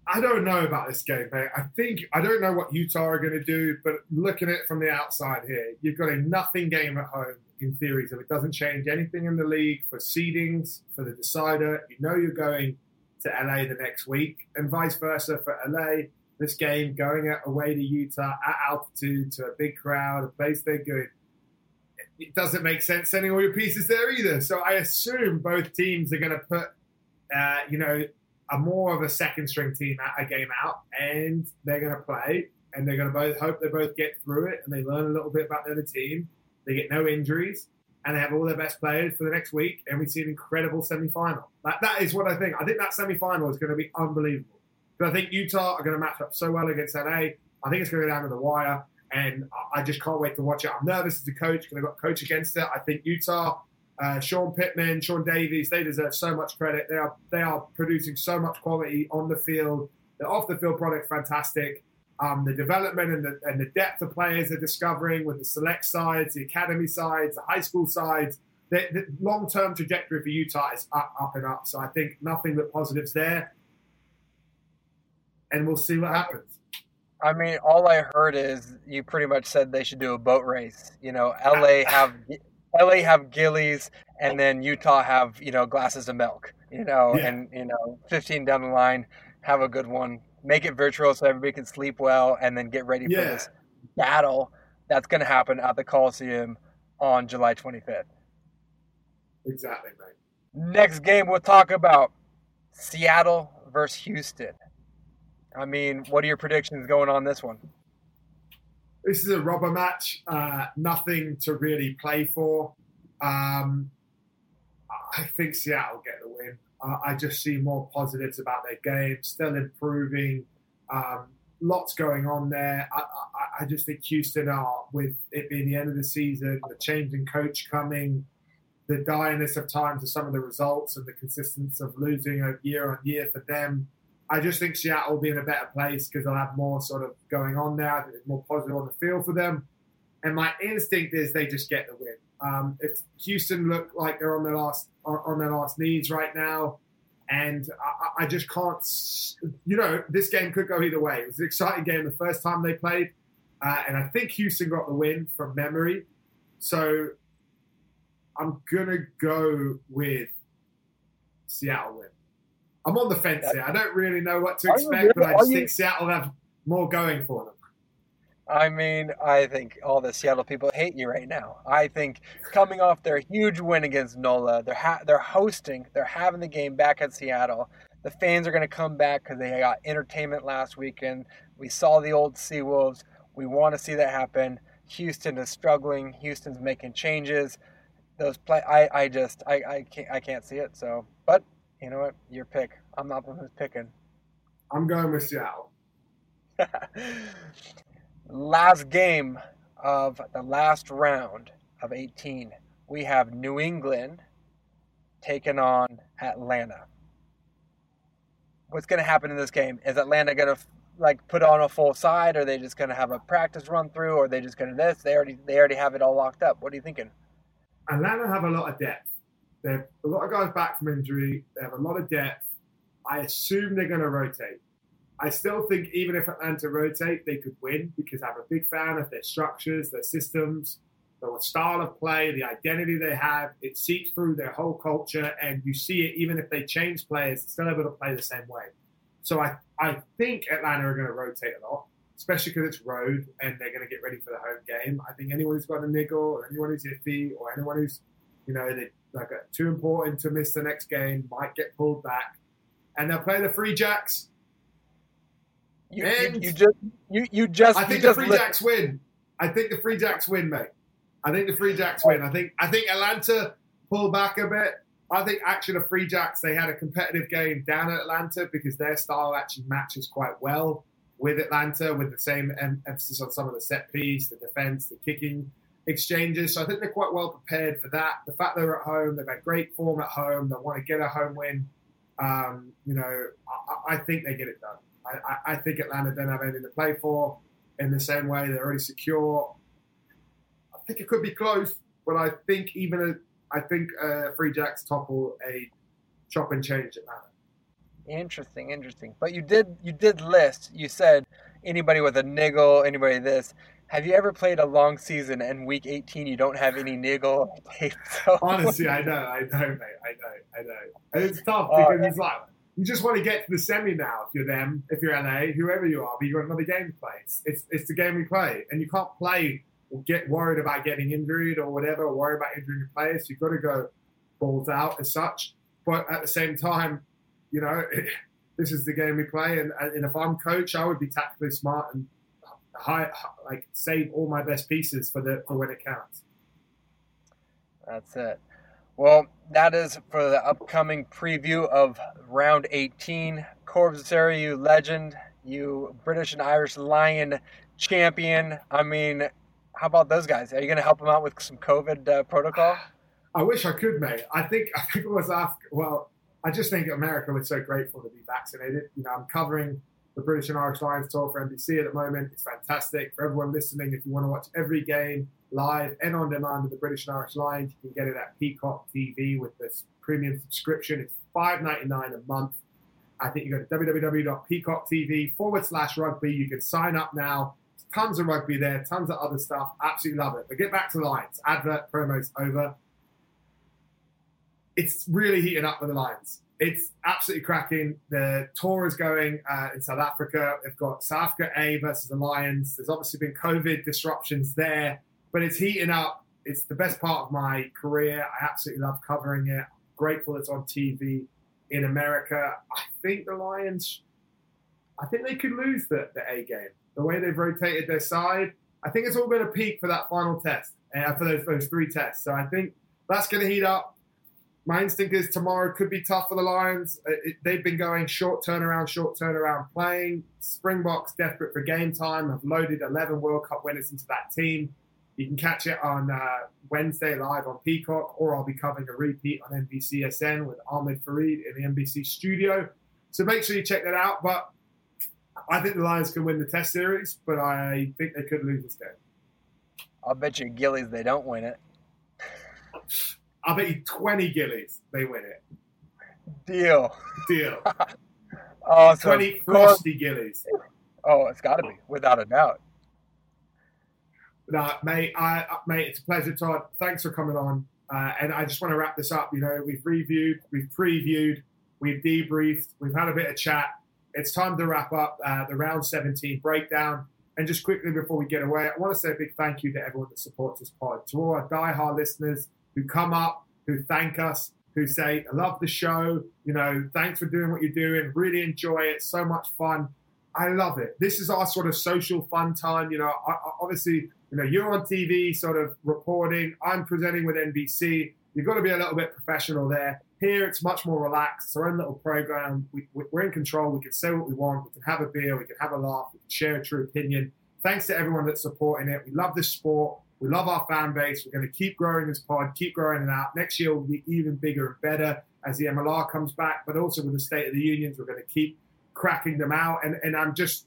I don't know about this game, mate. I think I don't know what Utah are going to do, but looking at it from the outside here, you've got a nothing game at home in theory, so it doesn't change anything in the league for seedings for the decider. You know you're going to LA the next week, and vice versa for LA. This game going away to Utah at altitude to a big crowd, a place they're good. It doesn't make sense sending all your pieces there either. So I assume both teams are going to put, uh, you know, a more of a second string team at a game out, and they're going to play, and they're going to both hope they both get through it, and they learn a little bit about the other team. They get no injuries, and they have all their best players for the next week, and we see an incredible semi-final. That that is what I think. I think that semi-final is going to be unbelievable. But I think Utah are going to match up so well against LA. I think it's going to go down to the wire, and I just can't wait to watch it. I'm nervous as a coach because I've got coach against it. I think Utah uh, Sean Pittman, Sean Davies, they deserve so much credit. They are they are producing so much quality on the field. The off the field product fantastic. Um, the development and the, and the depth of players they're discovering with the select sides, the academy sides, the high school sides. The, the long term trajectory for Utah is up, up and up. So I think nothing but positives there. And we'll see what happens. I mean, all I heard is you pretty much said they should do a boat race. You know, LA have LA have gillies, and then Utah have you know glasses of milk. You know, Yeah. and you know, fifteen down the line, have a good one. Make it virtual so everybody can sleep well, and then get ready for this battle that's going to happen at the Coliseum on July 25th. Exactly, mate. Next game we'll talk about Seattle versus Houston. I mean, what are your predictions going on this one? This is a rubber match. Uh, nothing to really play for. Um, I think Seattle get the win. I just see more positives about their game, still improving. Um, lots going on there. I, I, I, just think Houston are, with it being the end of the season, the change in coach coming, the direness of times of some of the results and the consistency of losing year on year for them. I just think Seattle will be in a better place because they'll have more sort of going on there. I think there's more positive on the field for them. And my instinct is they just get the win. Um, it's Houston look like they're on their last on their last knees right now, and I, I, just can't. You know, this game could go either way. It was an exciting game the first time they played, uh, and I think Houston got the win from memory. So I'm gonna go with Seattle win. I'm on the fence here. I don't really know what to expect, but I just think Seattle will have more going for them. I mean, I think all the Seattle people hate you right now. I think coming off their huge win against NOLA, they're ha- they're hosting, they're having the game back at Seattle. The fans are going to come back because they got entertainment last weekend. We saw the old Seawolves. We want to see that happen. Houston is struggling. Houston's making changes. Those play, I, I just, I, I can't, I can't see it. So, but you know what? Your pick. I'm not the one who's picking. I'm going with Seattle. last game of the last round of 18, we have New England taking on Atlanta. What's going to happen in this game? Is Atlanta going to like put on a full side? Or are they just going to have a practice run through? Or are they just going to this? They already they already have it all locked up. What are you thinking? Atlanta have a lot of depth. They have a lot of guys back from injury. They have a lot of depth. I assume they're going to rotate. I still think even if Atlanta rotate, they could win because I'm a big fan of their structures, their systems, the style of play, the identity they have. It seeps through their whole culture, and you see it even if they change players, they're still able to play the same way. So I, I think Atlanta are going to rotate a lot, especially because it's road and they're going to get ready for the home game. I think anyone who's got a niggle or anyone who's iffy or anyone who's, you know, they, like uh, too important to miss the next game might get pulled back, and they'll play the Free Jacks you, you, you, just you, you just I think the Free Jacks win. I think the Free Jacks win, mate. I think the Free Jacks win. I think I think Atlanta pull back a bit. I think actually the Free Jacks they had a competitive game down at Atlanta because their style actually matches quite well with Atlanta with the same emphasis on some of the set piece, the defense, the kicking exchanges. So I think they're quite well prepared for that. The fact they're at home, they've had great form at home. They want to get a home win. Um, you know, I, I think they get it done. I, I think Atlanta don't have anything to play for in the same way they're already secure. I think it could be close, but I think even a, I think uh, Free Jacks topple a chop and change Atlanta. Interesting, interesting. But you did you did list. You said anybody with a niggle, anybody this. Have you ever played a long season and week 18 you don't have any niggle? so, Honestly, I know, I know, mate. I know, I know. And it's tough because oh, it's like you just want to get to the semi now. If you're them, if you're LA, whoever you are, but you've got another game to play. It's, it's, it's the game we play, and you can't play or get worried about getting injured or whatever, or worry about injuring your players. You've got to go balls out as such. But at the same time, you know, it, this is the game we play, and, and if I'm coach, I would be tactically smart and high, like save all my best pieces for the for when it counts. That's it. Well, that is for the upcoming preview of round 18. Corbs you legend, you British and Irish Lion champion. I mean, how about those guys? Are you going to help them out with some COVID uh, protocol? I wish I could, mate. I think I think it was after. Well, I just think America was so grateful to be vaccinated. You know, I'm covering the British and Irish Lions tour for NBC at the moment. It's fantastic for everyone listening. If you want to watch every game, live and on demand with the British and Irish Lions. You can get it at Peacock TV with this premium subscription. It's five ninety nine a month. I think you go to www.peacocktv forward slash rugby. You can sign up now. Tons of rugby there, tons of other stuff. Absolutely love it. But get back to the Lions. Advert promos over. It's really heating up with the Lions. It's absolutely cracking. The tour is going uh, in South Africa. They've got South Africa A versus the Lions. There's obviously been COVID disruptions there but it's heating up. It's the best part of my career. I absolutely love covering it. grateful it's on TV in America. I think the Lions, I think they could lose the, the A game. The way they've rotated their side, I think it's all going to peak for that final test, uh, for those, those three tests. So I think that's going to heat up. My instinct is tomorrow could be tough for the Lions. Uh, it, they've been going short turnaround, short turnaround playing. Springboks, desperate for game time, have loaded 11 World Cup winners into that team. You can catch it on uh, Wednesday live on Peacock, or I'll be covering a repeat on NBCSN with Ahmed Fareed in the NBC studio. So make sure you check that out. But I think the Lions can win the Test series, but I think they could lose this game. I'll bet you Gillies they don't win it. I'll bet you 20 gillies they win it. Deal. Deal. oh, so 20 frosty gillies. Oh, it's got to be, without a doubt. No, mate, I, mate, it's a pleasure, Todd. Thanks for coming on. Uh, and I just want to wrap this up. You know, we've reviewed, we've previewed, we've debriefed, we've had a bit of chat. It's time to wrap up uh, the round 17 breakdown. And just quickly before we get away, I want to say a big thank you to everyone that supports this pod, to all our die-hard listeners who come up, who thank us, who say, I love the show. You know, thanks for doing what you're doing. Really enjoy it. So much fun. I love it. This is our sort of social fun time. You know, I, I, obviously, you know, you're on TV sort of reporting. I'm presenting with NBC. You've got to be a little bit professional there. Here, it's much more relaxed. It's our own little program. We, we're in control. We can say what we want. We can have a beer. We can have a laugh. We can share a true opinion. Thanks to everyone that's supporting it. We love this sport. We love our fan base. We're going to keep growing this pod, keep growing it out. Next year will be even bigger and better as the MLR comes back, but also with the State of the Unions, we're going to keep cracking them out. And, and I'm just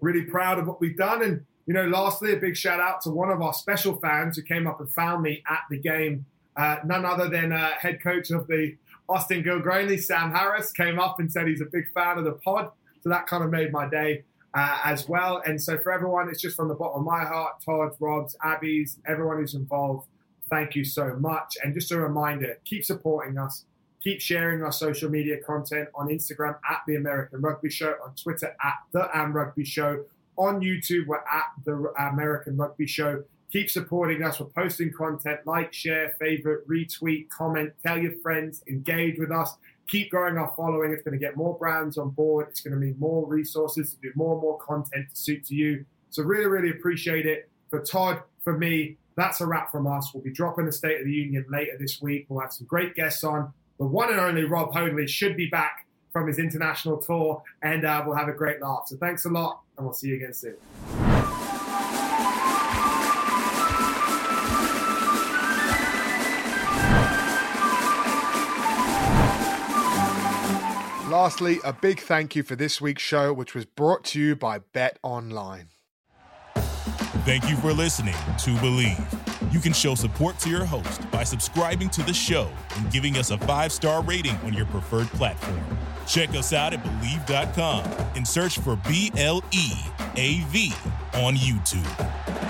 really proud of what we've done. And, you know, lastly, a big shout out to one of our special fans who came up and found me at the game. Uh, none other than uh, head coach of the Austin Gilgronis, Sam Harris, came up and said he's a big fan of the pod. So that kind of made my day uh, as well. And so for everyone, it's just from the bottom of my heart, Todd, Rob's, Abby's, everyone who's involved, thank you so much. And just a reminder, keep supporting us. Keep sharing our social media content on Instagram at The American Rugby Show, on Twitter at The Am Rugby Show, on YouTube, we're at The American Rugby Show. Keep supporting us. We're posting content, like, share, favorite, retweet, comment, tell your friends, engage with us keep growing our following. It's going to get more brands on board. It's going to mean more resources to do more and more content to suit to you. So really, really appreciate it. For Todd, for me, that's a wrap from us. We'll be dropping the State of the Union later this week. We'll have some great guests on. The one and only Rob Hoadley should be back from his international tour, and uh, we'll have a great laugh. So thanks a lot, and we'll see you again soon. Lastly, a big thank you for this week's show, which was brought to you by Bet Online. Thank you for listening to Bleav. You can show support to your host by subscribing to the show and giving us a five star rating on your preferred platform. Check us out at Bleav.com and search for B L E A V on YouTube.